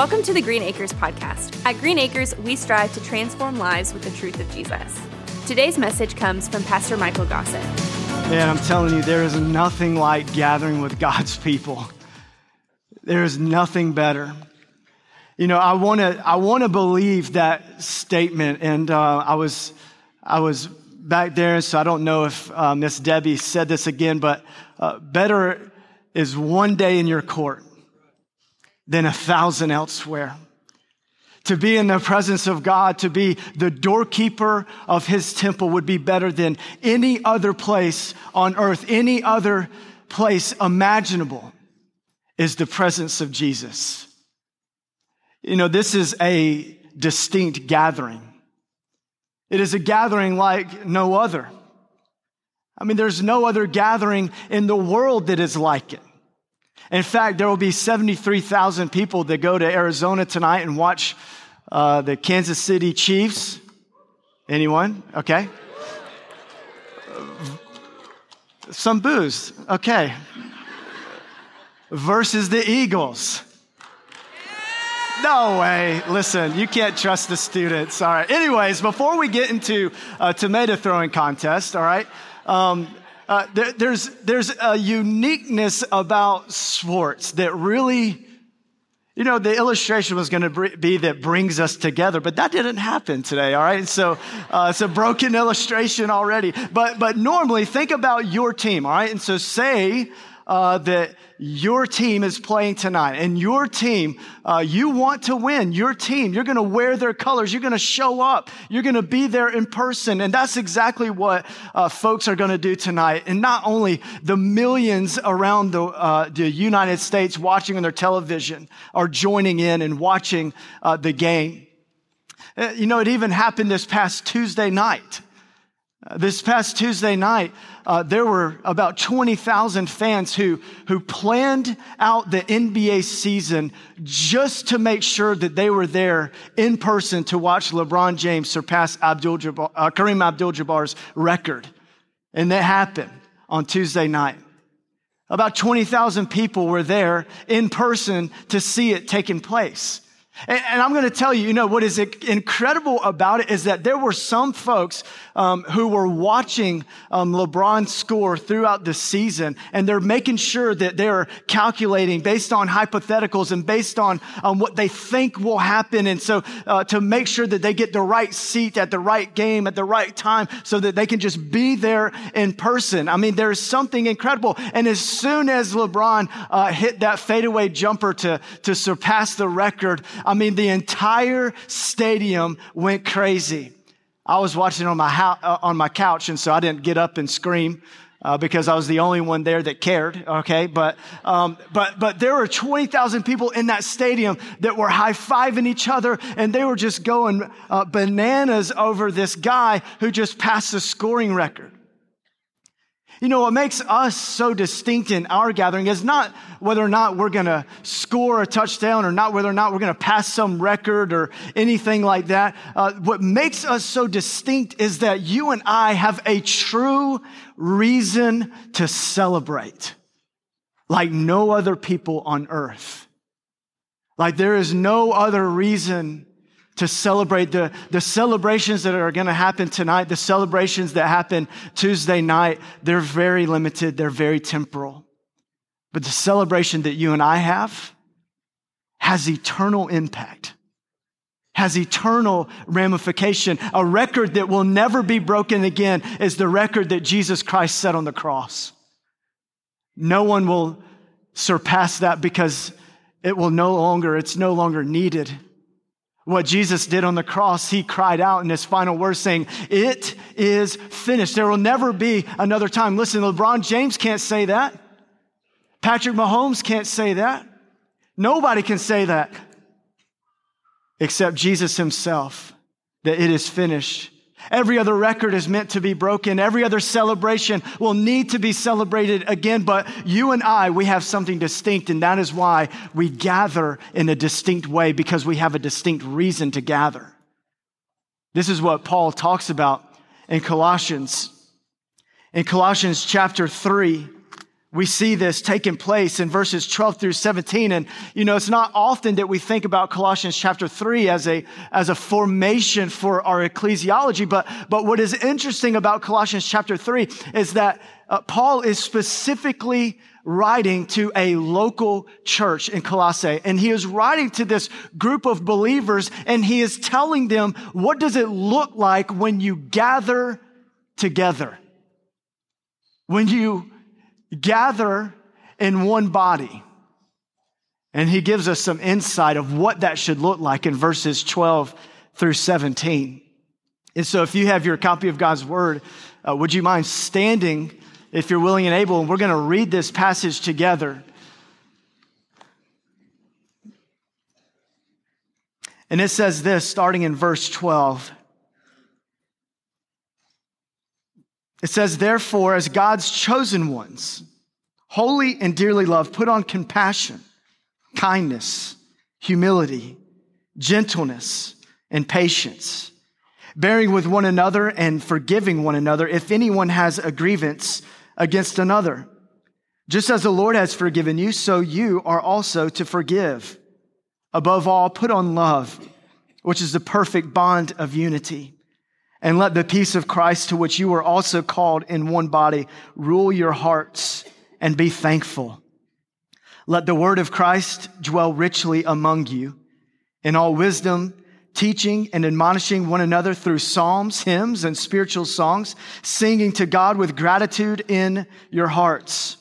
Welcome to the Green Acres podcast. At Green Acres, we strive to transform lives with the truth of Jesus. Today's message comes from Pastor Michael Gossett. Man, I'm telling you, there is nothing like gathering with God's people. There is nothing better. You know, I want to I want to believe that statement, and uh, I was I was back there, so I don't know if uh, Miss Debbie said this again, but uh, better is one day in your court than a thousand elsewhere. To be in the presence of God, to be the doorkeeper of his temple would be better than any other place on earth, any other place imaginable is the presence of Jesus. You know, this is a distinct gathering. It is a gathering like no other. I mean, there's no other gathering in the world that is like it. In fact, there will be 73,000 people that go to Arizona tonight and watch uh, the Kansas City Chiefs. Anyone? Okay. Some booze. Okay. Versus the Eagles. No way. Listen, you can't trust the students. All right. Anyways, before we get into a tomato throwing contest, all right, um, uh, there, there's, there's a uniqueness about sports that really, you know, the illustration was going to be that brings us together, but that didn't happen today, all right? So uh, it's a broken illustration already. But, but normally, think about your team, all right? And so say uh, that your team is playing tonight and your team, uh, you want to win. Your team, you're going to wear their colors. You're going to show up. You're going to be there in person. And that's exactly what uh, folks are going to do tonight. And not only the millions around the, uh, the United States watching on their television are joining in and watching uh, the game. Uh, you know, it even happened this past Tuesday night. This past Tuesday night, uh, there were about 20,000 fans who, who planned out the NBA season just to make sure that they were there in person to watch LeBron James surpass Abdul uh, Kareem Abdul Jabbar's record. And that happened on Tuesday night. About 20,000 people were there in person to see it taking place. And, and I'm going to tell you, you know, what is incredible about it is that there were some folks um, who were watching um, LeBron score throughout the season, and they're making sure that they're calculating based on hypotheticals and based on um, what they think will happen. And so uh, to make sure that they get the right seat at the right game at the right time so that they can just be there in person. I mean, there's something incredible. And as soon as LeBron uh, hit that fadeaway jumper to, to surpass the record, I mean, the entire stadium went crazy. I was watching on my, uh, on my couch, and so I didn't get up and scream. Uh, because I was the only one there that cared. Okay, but um, but but there were twenty thousand people in that stadium that were high fiving each other, and they were just going uh, bananas over this guy who just passed the scoring record. You know, what makes us so distinct in our gathering is not whether or not we're going to score a touchdown or not whether or not we're going to pass some record or anything like that. Uh, what makes us so distinct is that you and I have a true reason to celebrate like no other people on earth. Like there is no other reason to celebrate the, the celebrations that are going to happen tonight, the celebrations that happen Tuesday night, they're very limited, they're very temporal. But the celebration that you and I have has eternal impact, has eternal ramification. A record that will never be broken again is the record that Jesus Christ set on the cross. No one will surpass that because it will no longer, it's no longer needed what Jesus did on the cross, he cried out in his final words saying, It is finished. There will never be another time. Listen, LeBron James can't say that. Patrick Mahomes can't say that. Nobody can say that except Jesus himself, that it is finished. Every other record is meant to be broken. Every other celebration will need to be celebrated again. But you and I, we have something distinct, and that is why we gather in a distinct way because we have a distinct reason to gather. This is what Paul talks about in Colossians. In Colossians chapter 3, we see this taking place in verses 12 through 17. And, you know, it's not often that we think about Colossians chapter 3 as a, as a formation for our ecclesiology. But, but what is interesting about Colossians chapter 3 is that uh, Paul is specifically writing to a local church in Colossae. And he is writing to this group of believers and he is telling them, what does it look like when you gather together? When you gather in one body. And he gives us some insight of what that should look like in verses 12 through 17. And so, if you have your copy of God's word, uh, would you mind standing if you're willing and able? And we're going to read this passage together. And it says this, starting in verse 12. It says, Therefore, as God's chosen ones, holy and dearly loved, put on compassion, kindness, humility, gentleness, and patience, bearing with one another and forgiving one another if anyone has a grievance against another. Just as the Lord has forgiven you, so you are also to forgive. Above all, put on love, which is the perfect bond of unity. And let the peace of Christ, to which you were also called in one body, rule your hearts and be thankful. Let the word of Christ dwell richly among you in all wisdom, teaching and admonishing one another through psalms, hymns, and spiritual songs, singing to God with gratitude in your hearts.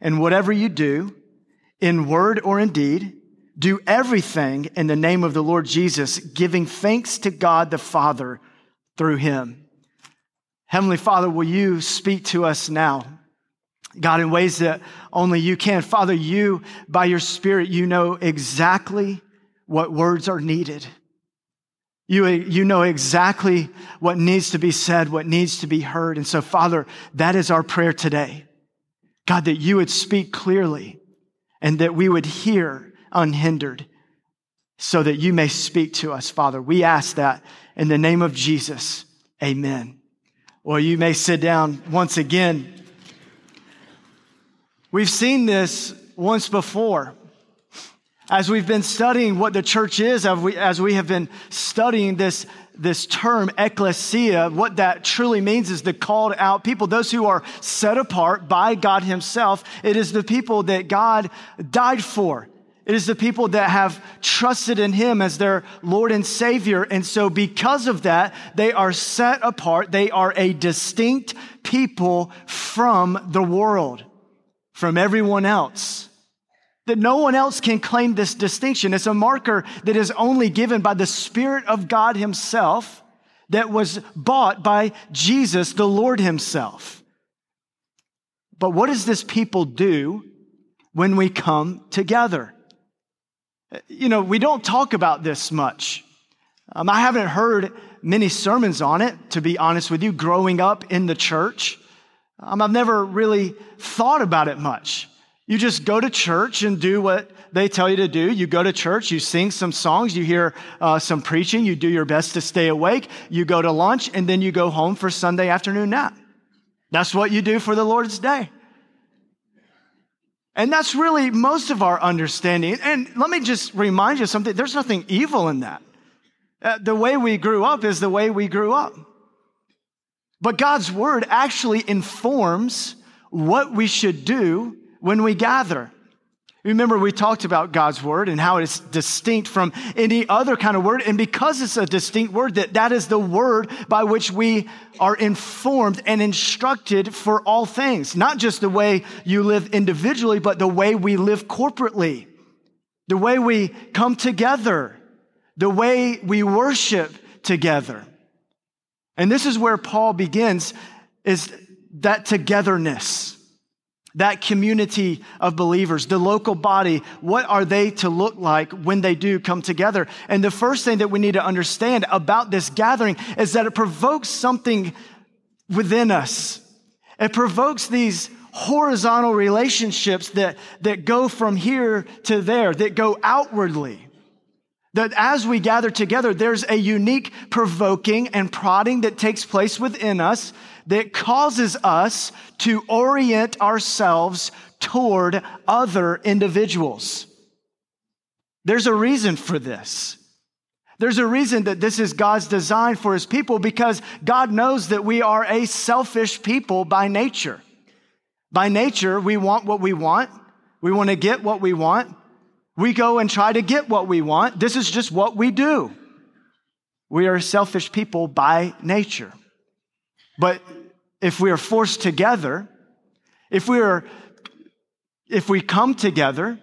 And whatever you do, in word or in deed, do everything in the name of the Lord Jesus, giving thanks to God the Father through him. Heavenly Father, will you speak to us now? God, in ways that only you can. Father, you, by your Spirit, you know exactly what words are needed. You, you know exactly what needs to be said, what needs to be heard. And so, Father, that is our prayer today. God, that you would speak clearly and that we would hear unhindered so that you may speak to us, Father. We ask that in the name of Jesus, amen. Well, you may sit down once again. We've seen this once before. As we've been studying what the church is, as we, have been studying this, this term, ecclesia, what that truly means is the called out people, those who are set apart by God Himself. It is the people that God died for. It is the people that have trusted in Him as their Lord and Savior. And so, because of that, they are set apart. They are a distinct people from the world, from everyone else. That no one else can claim this distinction. It's a marker that is only given by the Spirit of God Himself that was bought by Jesus, the Lord Himself. But what does this people do when we come together? You know, we don't talk about this much. Um, I haven't heard many sermons on it, to be honest with you, growing up in the church. Um, I've never really thought about it much. You just go to church and do what they tell you to do. You go to church, you sing some songs, you hear uh, some preaching, you do your best to stay awake, you go to lunch, and then you go home for Sunday afternoon nap. That's what you do for the Lord's day. And that's really most of our understanding. And let me just remind you something there's nothing evil in that. Uh, the way we grew up is the way we grew up. But God's word actually informs what we should do when we gather. Remember, we talked about God's word and how it's distinct from any other kind of word. And because it's a distinct word, that, that is the word by which we are informed and instructed for all things. Not just the way you live individually, but the way we live corporately, the way we come together, the way we worship together. And this is where Paul begins, is that togetherness that community of believers, the local body, what are they to look like when they do come together? And the first thing that we need to understand about this gathering is that it provokes something within us. It provokes these horizontal relationships that, that go from here to there, that go outwardly. That as we gather together, there's a unique provoking and prodding that takes place within us that causes us to orient ourselves toward other individuals. There's a reason for this. There's a reason that this is God's design for his people because God knows that we are a selfish people by nature. By nature, we want what we want. We want to get what we want. We go and try to get what we want. This is just what we do. We are selfish people by nature. But if we are forced together, if we are if we come together,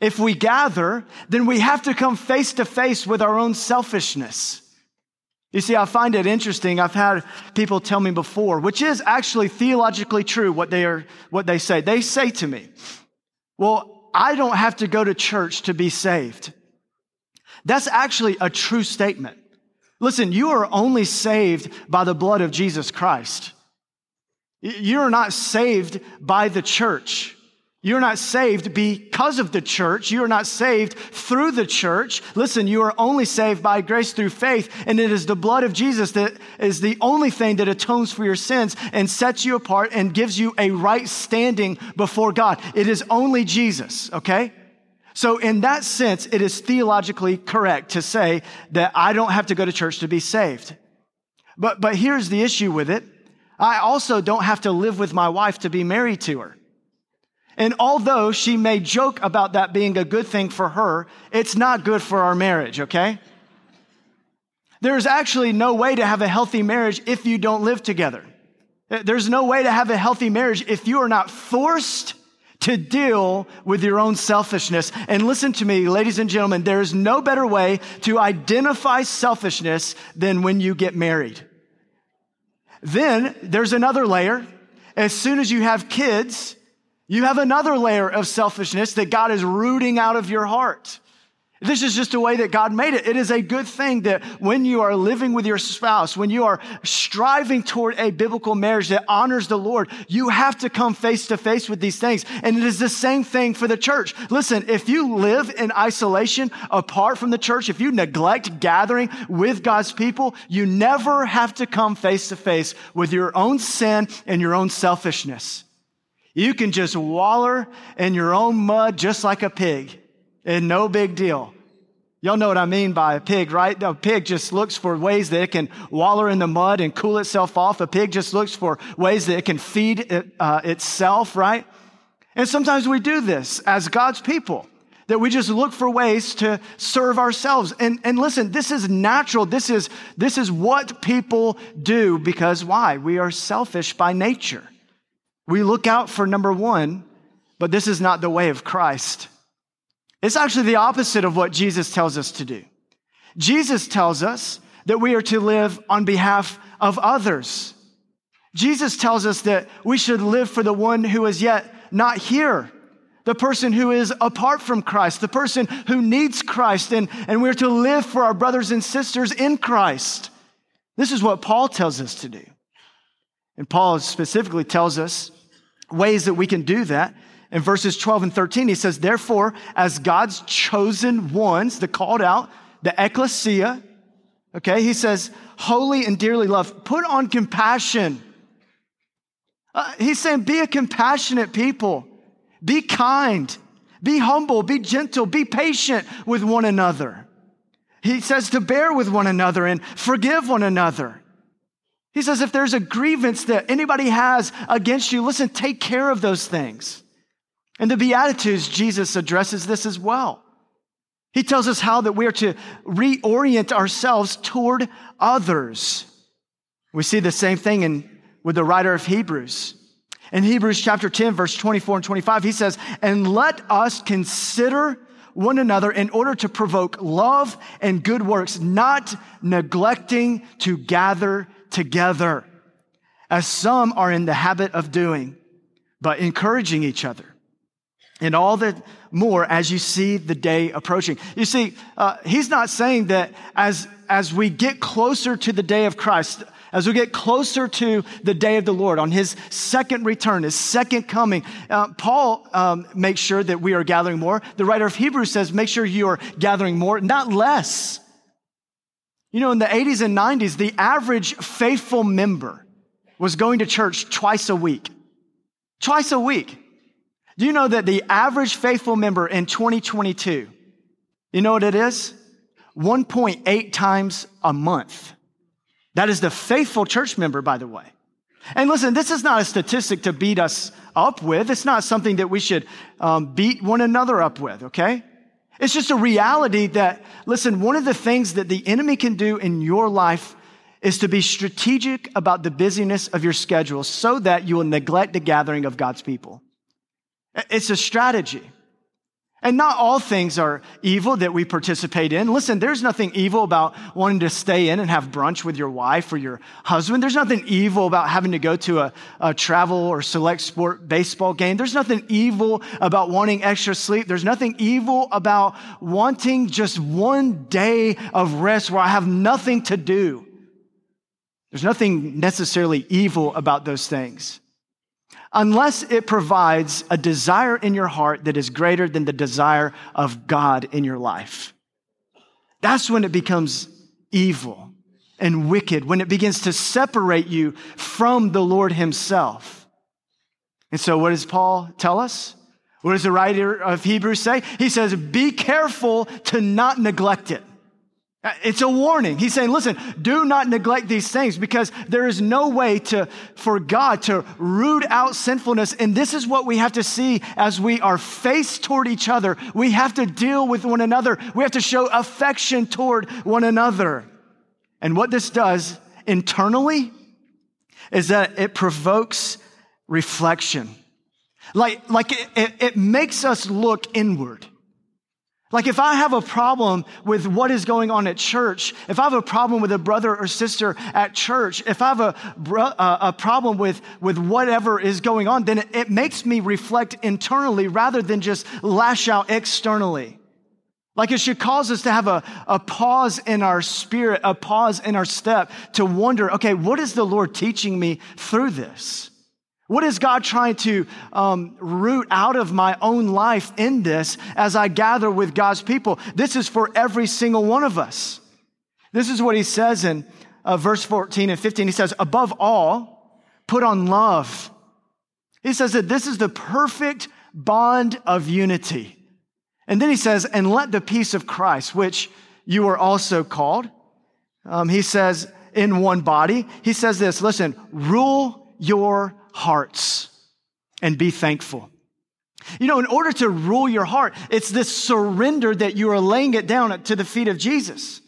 if we gather, then we have to come face to face with our own selfishness. You see, I find it interesting. I've had people tell me before, which is actually theologically true what they are, what they say. They say to me, well, I don't have to go to church to be saved. That's actually a true statement. Listen, you are only saved by the blood of Jesus Christ. You're not saved by the church. You're not saved because of the church. You are not saved through the church. Listen, you are only saved by grace through faith, and it is the blood of Jesus that is the only thing that atones for your sins and sets you apart and gives you a right standing before God. It is only Jesus, okay? So, in that sense, it is theologically correct to say that I don't have to go to church to be saved. But, but here's the issue with it I also don't have to live with my wife to be married to her. And although she may joke about that being a good thing for her, it's not good for our marriage, okay? There's actually no way to have a healthy marriage if you don't live together. There's no way to have a healthy marriage if you are not forced to deal with your own selfishness. And listen to me, ladies and gentlemen, there is no better way to identify selfishness than when you get married. Then there's another layer. As soon as you have kids, you have another layer of selfishness that God is rooting out of your heart. This is just a way that God made it. It is a good thing that when you are living with your spouse, when you are striving toward a biblical marriage that honors the Lord, you have to come face to face with these things. And it is the same thing for the church. Listen, if you live in isolation apart from the church, if you neglect gathering with God's people, you never have to come face to face with your own sin and your own selfishness. You can just waller in your own mud just like a pig and no big deal. Y'all know what I mean by a pig, right? A pig just looks for ways that it can waller in the mud and cool itself off. A pig just looks for ways that it can feed it, uh, itself, right? And sometimes we do this as God's people, that we just look for ways to serve ourselves. And, and listen, this is natural. This is, this is what people do because why? We are selfish by nature. We look out for number one, but this is not the way of Christ. It's actually the opposite of what Jesus tells us to do. Jesus tells us that we are to live on behalf of others. Jesus tells us that we should live for the one who is yet not here, the person who is apart from Christ, the person who needs Christ, and, and we're to live for our brothers and sisters in Christ. This is what Paul tells us to do. And Paul specifically tells us ways that we can do that. In verses 12 and 13, he says, Therefore, as God's chosen ones, the called out, the ecclesia, okay, he says, holy and dearly loved, put on compassion. Uh, he's saying, be a compassionate people, be kind, be humble, be gentle, be patient with one another. He says to bear with one another and forgive one another. He says, if there's a grievance that anybody has against you, listen, take care of those things. In the Beatitudes, Jesus addresses this as well. He tells us how that we are to reorient ourselves toward others. We see the same thing in, with the writer of Hebrews. In Hebrews chapter 10, verse 24 and 25, he says, And let us consider one another in order to provoke love and good works, not neglecting to gather together, as some are in the habit of doing, but encouraging each other. And all the more as you see the day approaching. You see, uh, he's not saying that as, as we get closer to the day of Christ, as we get closer to the day of the Lord, on his second return, his second coming, uh, Paul um, makes sure that we are gathering more. The writer of Hebrews says, make sure you are gathering more, not less. You know, in the 80s and 90s, the average faithful member was going to church twice a week. Twice a week. Do you know that the average faithful member in 2022, you know what it is? 1.8 times a month. That is the faithful church member, by the way. And listen, this is not a statistic to beat us up with. It's not something that we should um, beat one another up with, okay? It's just a reality that, listen, one of the things that the enemy can do in your life is to be strategic about the busyness of your schedule so that you will neglect the gathering of God's people. It's a strategy. And not all things are evil that we participate in. Listen, there's nothing evil about wanting to stay in and have brunch with your wife or your husband. There's nothing evil about having to go to a, a, travel or select sport baseball game. There's nothing evil about wanting extra sleep. There's nothing evil about wanting just one day of rest where I have nothing to do. There's nothing necessarily evil about those things unless it provides a desire in your heart that is greater than the desire of God in your life. That's when it becomes evil and wicked, when it begins to separate you from the Lord Himself. And so, what does Paul tell us? What does the writer of Hebrews say? He says, Be careful to not neglect it. Uh, it's a warning. He's saying, listen, do not neglect these things because there is no way to, for God to root out sinfulness. And this is what we have to see as we are faced toward each other. We have to deal with one another. We have to show affection toward one another. And what this does internally is that it provokes reflection. Like, like it, it, it makes us look inward. Like if I have a problem with what is going on at church, if I have a problem with a brother or sister at church, if I have a, uh, a problem with, with whatever is going on, then it, it makes me reflect internally rather than just lash out externally. Like it should cause us to have a, a pause in our spirit, a pause in our step to wonder, okay, what is the Lord teaching me through this? What is God trying to um, root out of my own life in this as I gather with God's people? This is for every single one of us. This is what he says in uh, verse 14 and 15. He says, above all, put on love. He says that this is the perfect bond of unity. And then he says, and let the peace of Christ, which you are also called, um, he says, in one body. He says this, listen, rule your hearts and be thankful. You know, in order to rule your heart, it's this surrender that you are laying it down to the feet of Jesus.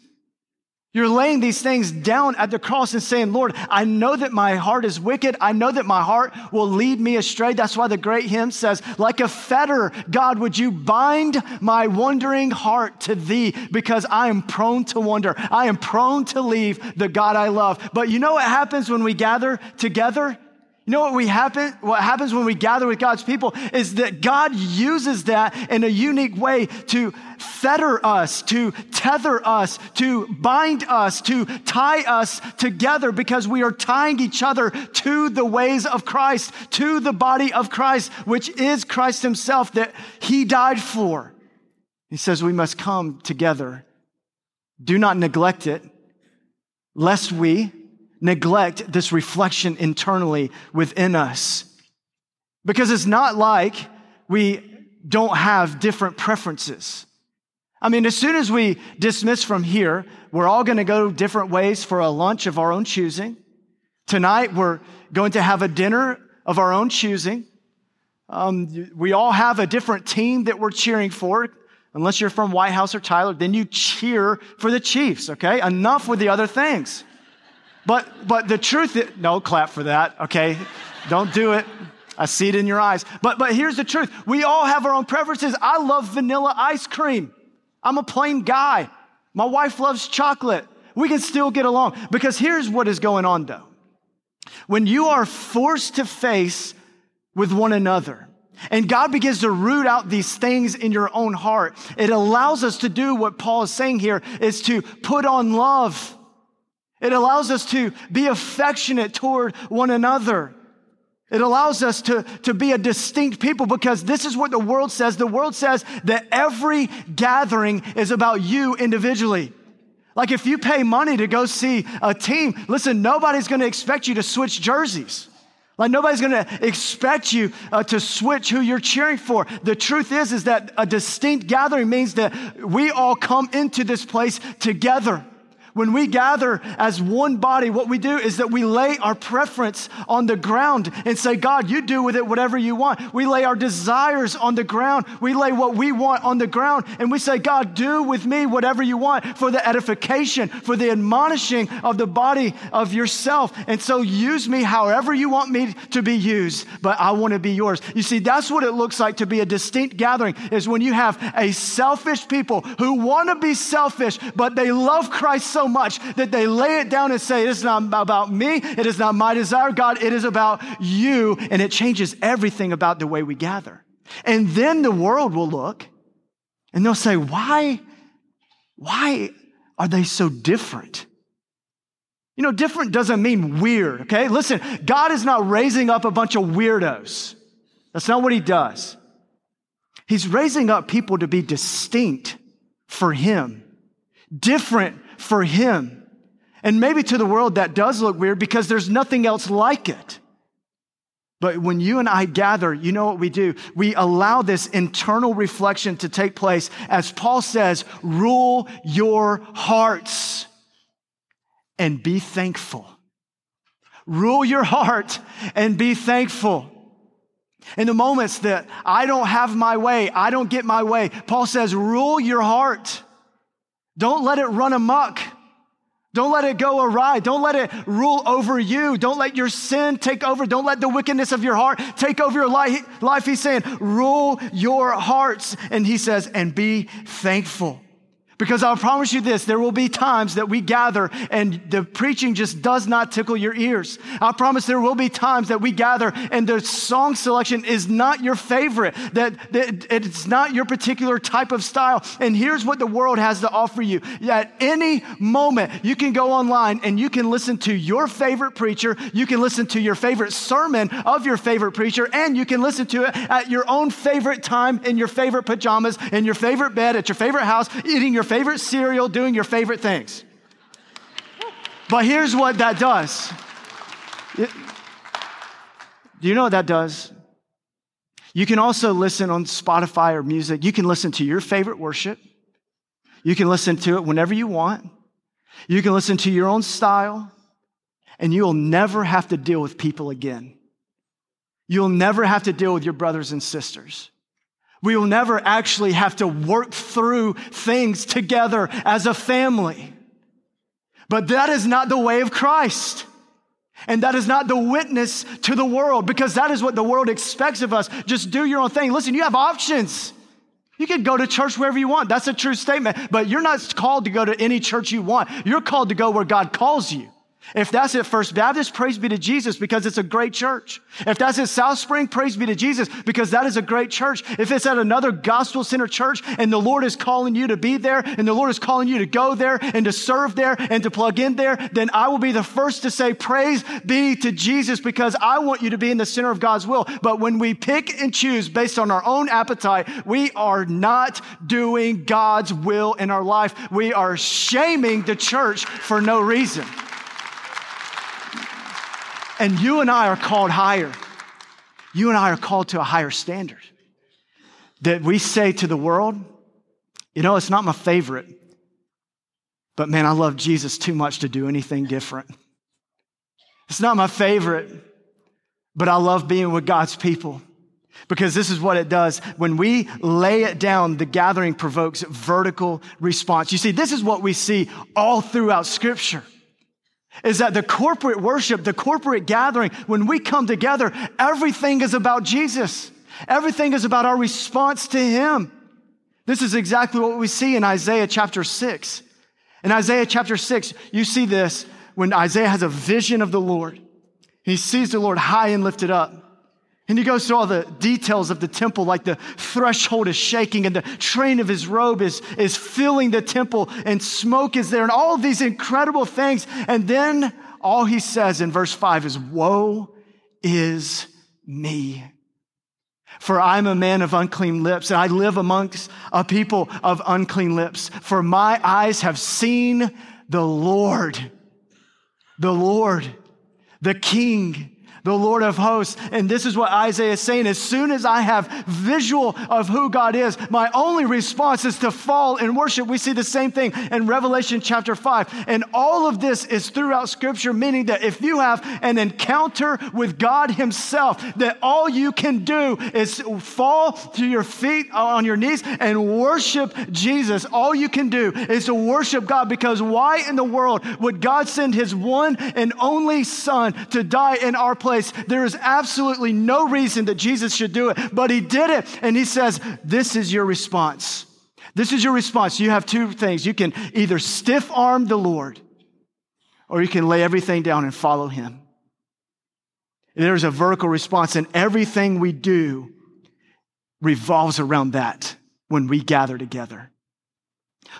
You're laying these things down at the cross and saying, Lord, I know that my heart is wicked. I know that my heart will lead me astray. That's why the great hymn says, like a fetter, God, would you bind my wandering heart to thee because I am prone to wander. I am prone to leave the God I love. But you know what happens when we gather together? You know what we happen what happens when we gather with God's people is that God uses that in a unique way to fetter us, to tether us, to bind us, to tie us together because we are tying each other to the ways of Christ, to the body of Christ, which is Christ himself that he died for. He says we must come together. Do not neglect it, lest we neglect this reflection internally within us. Because it's not like we don't have different preferences. I mean, as soon as we dismiss from here, we're all going to go different ways for a lunch of our own choosing. Tonight, we're going to have a dinner of our own choosing. Um, we all have a different team that we're cheering for. Unless you're from Whitehouse or Tyler, then you cheer for the Chiefs, okay? Enough with the other things. But, but the truth is, no, clap for that, okay? Don't do it. I see it in your eyes. But, but here's the truth we all have our own preferences. I love vanilla ice cream. I'm a plain guy. My wife loves chocolate. We can still get along. Because here's what is going on though. When you are forced to face with one another, and God begins to root out these things in your own heart, it allows us to do what Paul is saying here is to put on love It allows us to be affectionate toward one another. It allows us to, to be a distinct people because this is what the world says. The world says that every gathering is about you individually. Like if you pay money to go see a team, listen, nobody's going to expect you to switch jerseys. Like nobody's going to expect you uh, to switch who you're cheering for. The truth is, is that a distinct gathering means that we all come into this place together. When we gather as one body, what we do is that we lay our preference on the ground and say, God, you do with it whatever you want. We lay our desires on the ground. We lay what we want on the ground and we say, God, do with me whatever you want for the edification, for the admonishing of the body of yourself. And so use me however you want me to be used, but I want to be yours. You see, that's what it looks like to be a distinct gathering is when you have a selfish people who want to be selfish, but they love Christ so much that they lay it down and say, It is not about me. It is not my desire, God. It is about you. And it changes everything about the way we gather. And then the world will look and they'll say, Why, why are they so different? You know, different doesn't mean weird, okay? Listen, God is not raising up a bunch of weirdos. That's not what He does. He's raising up people to be distinct for Him, different for Him. And maybe to the world that does look weird because there's nothing else like it. But when you and I gather, you know what we do? We allow this internal reflection to take place. As Paul says, rule your hearts and be thankful. Rule your heart and be thankful. In the moments that I don't have my way, I don't get my way, Paul says, rule your heart don't let it run amok. Don't let it go awry. Don't let it rule over you. Don't let your sin take over. Don't let the wickedness of your heart take over your life. He's saying, rule your hearts. And he says, and be thankful. Because I'll promise you this, there will be times that we gather and the preaching just does not tickle your ears. I promise there will be times that we gather and the song selection is not your favorite, that, that it's not your particular type of style. And here's what the world has to offer you. At any moment, you can go online and you can listen to your favorite preacher, you can listen to your favorite sermon of your favorite preacher, and you can listen to it at your own favorite time in your favorite pajamas, in your favorite bed, at your favorite house, eating your favorite cereal, doing your favorite things. But here's what that does. Do you know what that does? You can also listen on Spotify or music. You can listen to your favorite worship. You can listen to it whenever you want. You can listen to your own style, and you'll never have to deal with people again. You'll never have to deal with your brothers and sisters. We will never actually have to work through things together as a family. But that is not the way of Christ. And that is not the witness to the world because that is what the world expects of us. Just do your own thing. Listen, you have options. You can go to church wherever you want. That's a true statement. But you're not called to go to any church you want. You're called to go where God calls you. If that's at First Baptist, praise be to Jesus because it's a great church. If that's at South Spring, praise be to Jesus because that is a great church. If it's at another gospel center church and the Lord is calling you to be there and the Lord is calling you to go there and to serve there and to plug in there, then I will be the first to say, praise be to Jesus because I want you to be in the center of God's will. But when we pick and choose based on our own appetite, we are not doing God's will in our life. We are shaming the church for no reason. And you and I are called higher. You and I are called to a higher standard. That we say to the world, you know, it's not my favorite, but man, I love Jesus too much to do anything different. It's not my favorite, but I love being with God's people. Because this is what it does. When we lay it down, the gathering provokes vertical response. You see, this is what we see all throughout Scripture is that the corporate worship, the corporate gathering, when we come together, everything is about Jesus. Everything is about our response to Him. This is exactly what we see in Isaiah chapter 6. In Isaiah chapter 6, you see this when Isaiah has a vision of the Lord. He sees the Lord high and lifted up. And he goes through all the details of the temple, like the threshold is shaking and the train of his robe is, is filling the temple and smoke is there and all of these incredible things. And then all he says in verse five is, Woe is me. For I'm a man of unclean lips and I live amongst a people of unclean lips. For my eyes have seen the Lord, the Lord, the King the Lord of hosts. And this is what Isaiah is saying. As soon as I have visual of who God is, my only response is to fall in worship. We see the same thing in Revelation chapter 5. And all of this is throughout scripture, meaning that if you have an encounter with God Himself, that all you can do is fall to your feet uh, on your knees and worship Jesus. All you can do is to worship God because why in the world would God send His one and only Son to die in our place? Place. There is absolutely no reason that Jesus should do it, but he did it. And he says, This is your response. This is your response. You have two things. You can either stiff arm the Lord, or you can lay everything down and follow him. There's a vertical response, and everything we do revolves around that when we gather together.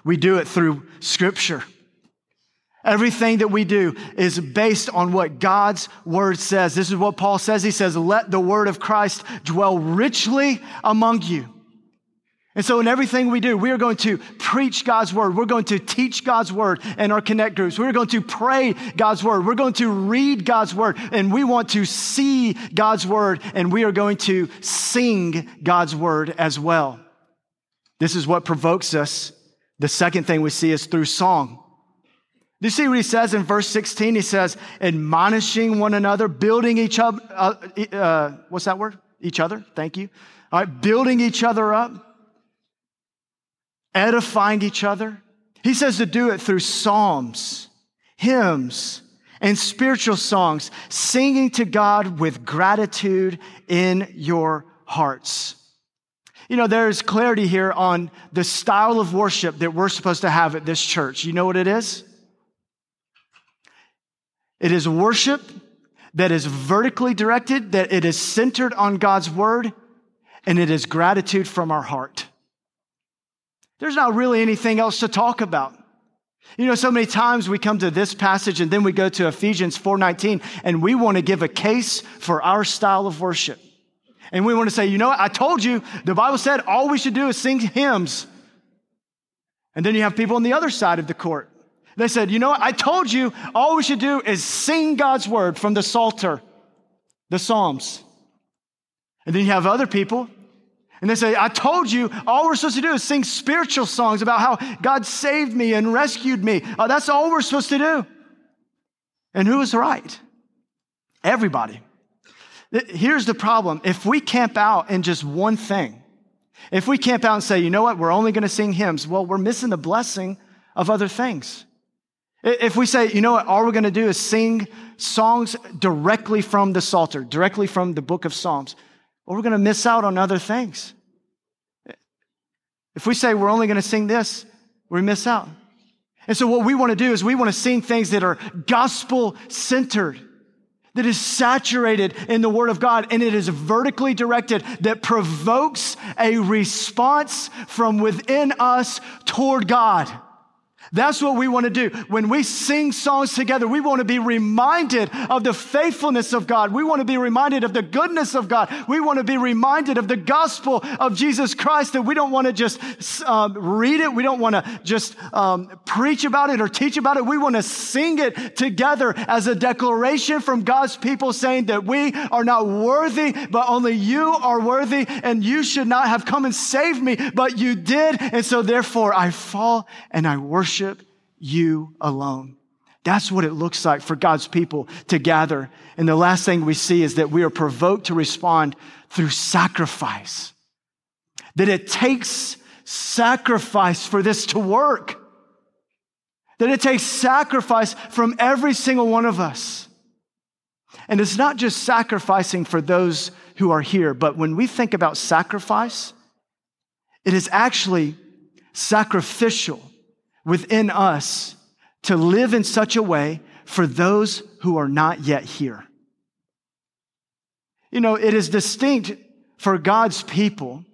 We do it through scripture. Everything that we do is based on what God's word says. This is what Paul says. He says, let the word of Christ dwell richly among you. And so in everything we do, we are going to preach God's word. We're going to teach God's word in our connect groups. We're going to pray God's word. We're going to read God's word and we want to see God's word and we are going to sing God's word as well. This is what provokes us. The second thing we see is through song. Do you see what he says in verse 16? He says, admonishing one another, building each other, uh, uh, what's that word? Each other. Thank you. All right, building each other up, edifying each other. He says to do it through psalms, hymns, and spiritual songs, singing to God with gratitude in your hearts. You know, there's clarity here on the style of worship that we're supposed to have at this church. You know what it is? It is worship that is vertically directed, that it is centered on God's word, and it is gratitude from our heart. There's not really anything else to talk about. You know, so many times we come to this passage and then we go to Ephesians 4:19 and we want to give a case for our style of worship. And we want to say, you know what? I told you, the Bible said all we should do is sing hymns. And then you have people on the other side of the court they said, You know what? I told you all we should do is sing God's word from the Psalter, the Psalms. And then you have other people, and they say, I told you all we're supposed to do is sing spiritual songs about how God saved me and rescued me. Uh, that's all we're supposed to do. And who is right? Everybody. Here's the problem. If we camp out in just one thing, if we camp out and say, you know what, we're only going to sing hymns, well, we're missing the blessing of other things. If we say, you know what, all we're going to do is sing songs directly from the Psalter, directly from the book of Psalms, we're going to miss out on other things. If we say we're only going to sing this, we miss out. And so what we want to do is we want to sing things that are gospel centered, that is saturated in the word of God, and it is vertically directed that provokes a response from within us toward God. That's what we want to do. When we sing songs together, we want to be reminded of the faithfulness of God. We want to be reminded of the goodness of God. We want to be reminded of the gospel of Jesus Christ that we don't want to just um, read it. We don't want to just um, preach about it or teach about it. We want to sing it together as a declaration from God's people saying that we are not worthy, but only you are worthy and you should not have come and saved me, but you did. And so therefore I fall and I worship worship you alone. That's what it looks like for God's people to gather. And the last thing we see is that we are provoked to respond through sacrifice. That it takes sacrifice for this to work. That it takes sacrifice from every single one of us. And it's not just sacrificing for those who are here, but when we think about sacrifice, it is actually sacrificial within us to live in such a way for those who are not yet here. You know, it is distinct for God's people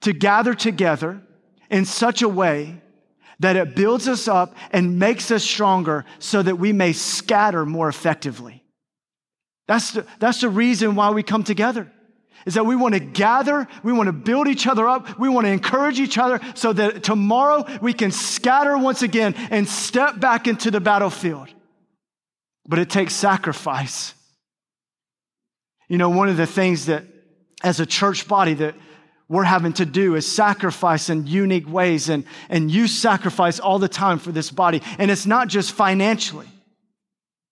to gather together in such a way that it builds us up and makes us stronger so that we may scatter more effectively. That's the, that's the reason why we come together. Is that we want to gather, we want to build each other up, we want to encourage each other so that tomorrow we can scatter once again and step back into the battlefield. But it takes sacrifice. You know, one of the things that as a church body that we're having to do is sacrifice in unique ways. And, and you sacrifice all the time for this body. And it's not just financially.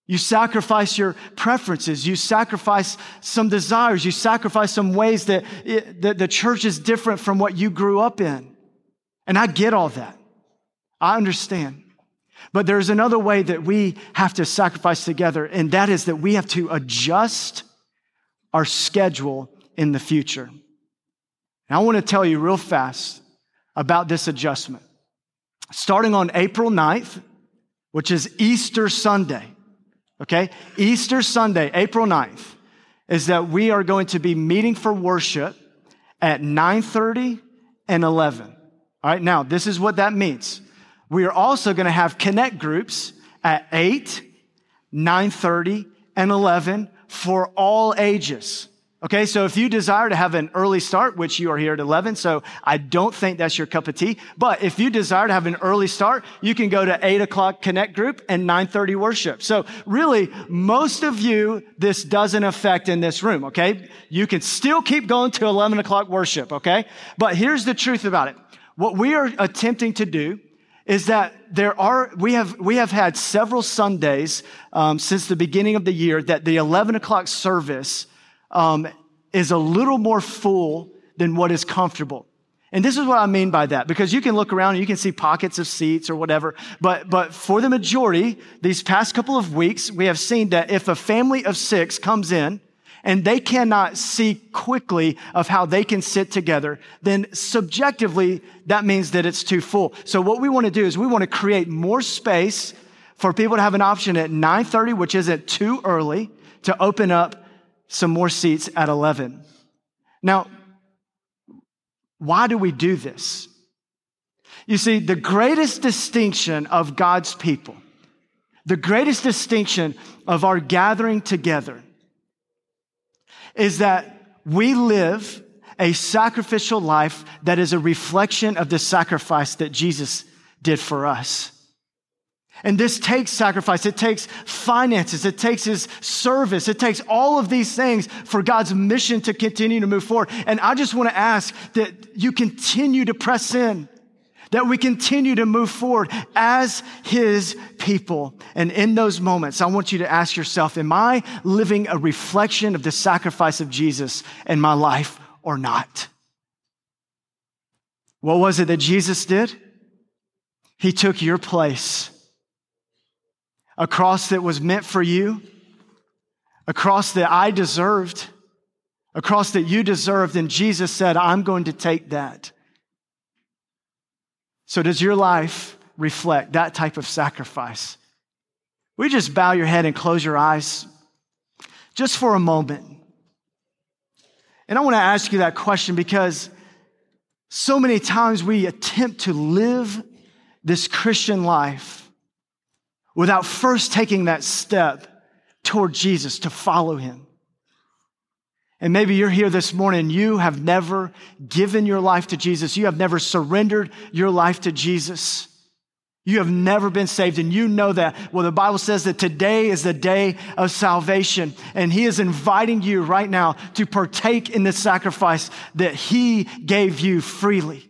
You sacrifice your preferences. You sacrifice some desires. You sacrifice some ways that, it, that the church is different from what you grew up in. And I get all that. I understand. But there's another way that we have to sacrifice together, and that is that we have to adjust our schedule in the future. And I want to tell you real fast about this adjustment. Starting on April 9th, which is Easter Sunday, okay? Easter Sunday, April 9th, is that we are going to be meeting for worship at 9:30 and 11. All right, now this is what that means. We are also going to have connect groups at 8, 9:30 and 11 for all ages. Okay, so if you desire to have an early start, which you are here at 11, so I don't think that's your cup of tea, but if you desire to have an early start, you can go to 8 o'clock connect group and 9.30 worship. So really, most of you, this doesn't affect in this room, okay? You can still keep going to 11 o'clock worship, okay? But here's the truth about it. What we are attempting to do is that there are we have we have had several Sundays um, since the beginning of the year that the 11 o'clock service um, is a little more full than what is comfortable. And this is what I mean by that, because you can look around and you can see pockets of seats or whatever. But, but for the majority, these past couple of weeks, we have seen that if a family of six comes in and they cannot see quickly of how they can sit together, then subjectively, that means that it's too full. So what we want to do is we want to create more space for people to have an option at 9.30, which isn't too early, to open up some more seats at 11. Now, why do we do this? You see, the greatest distinction of God's people, the greatest distinction of our gathering together is that we live a sacrificial life that is a reflection of the sacrifice that Jesus did for us. And this takes sacrifice. It takes finances. It takes his service. It takes all of these things for God's mission to continue to move forward. And I just want to ask that you continue to press in, that we continue to move forward as his people. And in those moments, I want you to ask yourself, am I living a reflection of the sacrifice of Jesus in my life or not? What was it that Jesus did? He took your place a cross that was meant for you, a cross that I deserved, a cross that you deserved. And Jesus said, I'm going to take that. So, does your life reflect that type of sacrifice? We just bow your head and close your eyes just for a moment. And I want to ask you that question because so many times we attempt to live this Christian life without first taking that step toward Jesus to follow him. And maybe you're here this morning, you have never given your life to Jesus. You have never surrendered your life to Jesus. You have never been saved, and you know that. Well, the Bible says that today is the day of salvation, and He is inviting you right now to partake in the sacrifice that He gave you freely.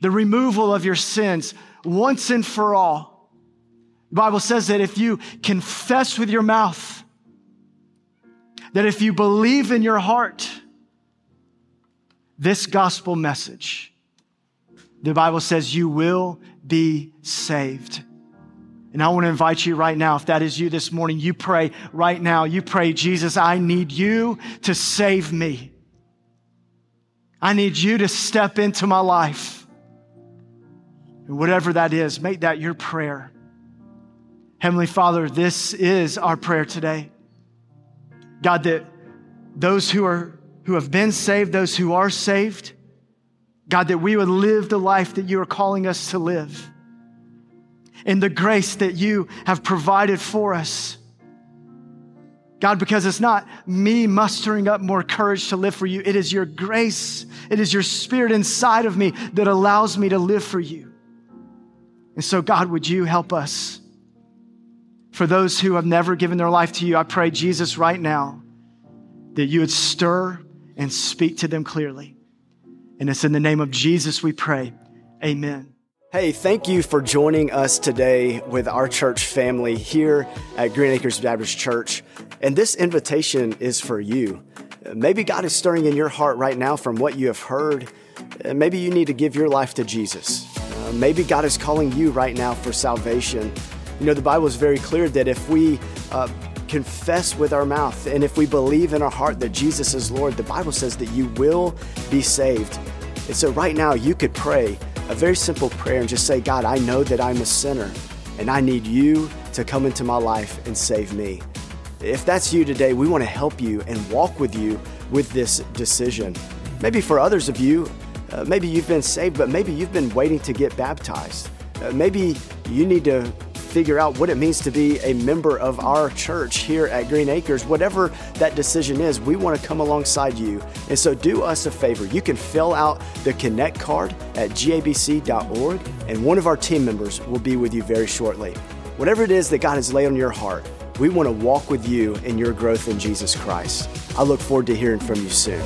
The removal of your sins once and for all the Bible says that if you confess with your mouth, that if you believe in your heart this gospel message, the Bible says you will be saved. And I want to invite you right now, if that is you this morning, you pray right now. You pray, Jesus, I need you to save me. I need you to step into my life. And whatever that is, make that your prayer. Heavenly Father, this is our prayer today. God, that those who are who have been saved, those who are saved, God, that we would live the life that you are calling us to live in the grace that you have provided for us. God, because it's not me mustering up more courage to live for you. It is your grace. It is your spirit inside of me that allows me to live for you. And so, God, would you help us? For those who have never given their life to you, I pray, Jesus, right now, that you would stir and speak to them clearly. And it's in the name of Jesus we pray. Amen. Hey, thank you for joining us today with our church family here at Green Acres Baptist Church. And this invitation is for you. Maybe God is stirring in your heart right now from what you have heard. Maybe you need to give your life to Jesus. Uh, maybe God is calling you right now for salvation. You know, the Bible is very clear that if we uh, confess with our mouth and if we believe in our heart that Jesus is Lord, the Bible says that you will be saved. And so, right now, you could pray a very simple prayer and just say, God, I know that I'm a sinner and I need you to come into my life and save me. If that's you today, we want to help you and walk with you with this decision. Maybe for others of you, uh, maybe you've been saved, but maybe you've been waiting to get baptized. Uh, maybe you need to figure out what it means to be a member of our church here at Green Acres, whatever that decision is, we want to come alongside you. And so do us a favor. You can fill out the Connect card at gabc.org, and one of our team members will be with you very shortly. Whatever it is that God has laid on your heart, we want to walk with you in your growth in Jesus Christ. I look forward to hearing from you soon.